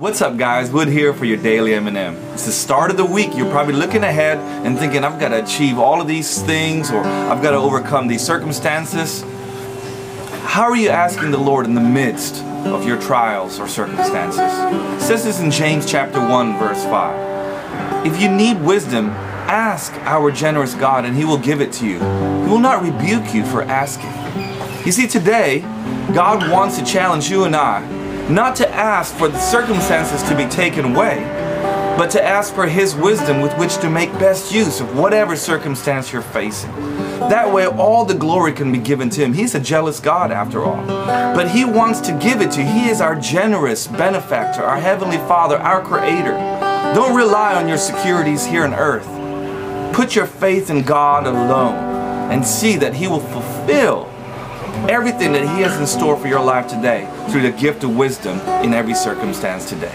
What's up guys, Wood here for your Daily M&M. It's the start of the week, you're probably looking ahead and thinking I've got to achieve all of these things or I've got to overcome these circumstances. How are you asking the Lord in the midst of your trials or circumstances? It says this in James chapter 1 verse 5. If you need wisdom, ask our generous God and he will give it to you. He will not rebuke you for asking. You see today, God wants to challenge you and I not to ask for the circumstances to be taken away, but to ask for His wisdom with which to make best use of whatever circumstance you're facing. That way, all the glory can be given to Him. He's a jealous God, after all. But He wants to give it to you. He is our generous benefactor, our Heavenly Father, our Creator. Don't rely on your securities here on earth. Put your faith in God alone and see that He will fulfill everything that He has in store for your life today through the gift of wisdom in every circumstance today.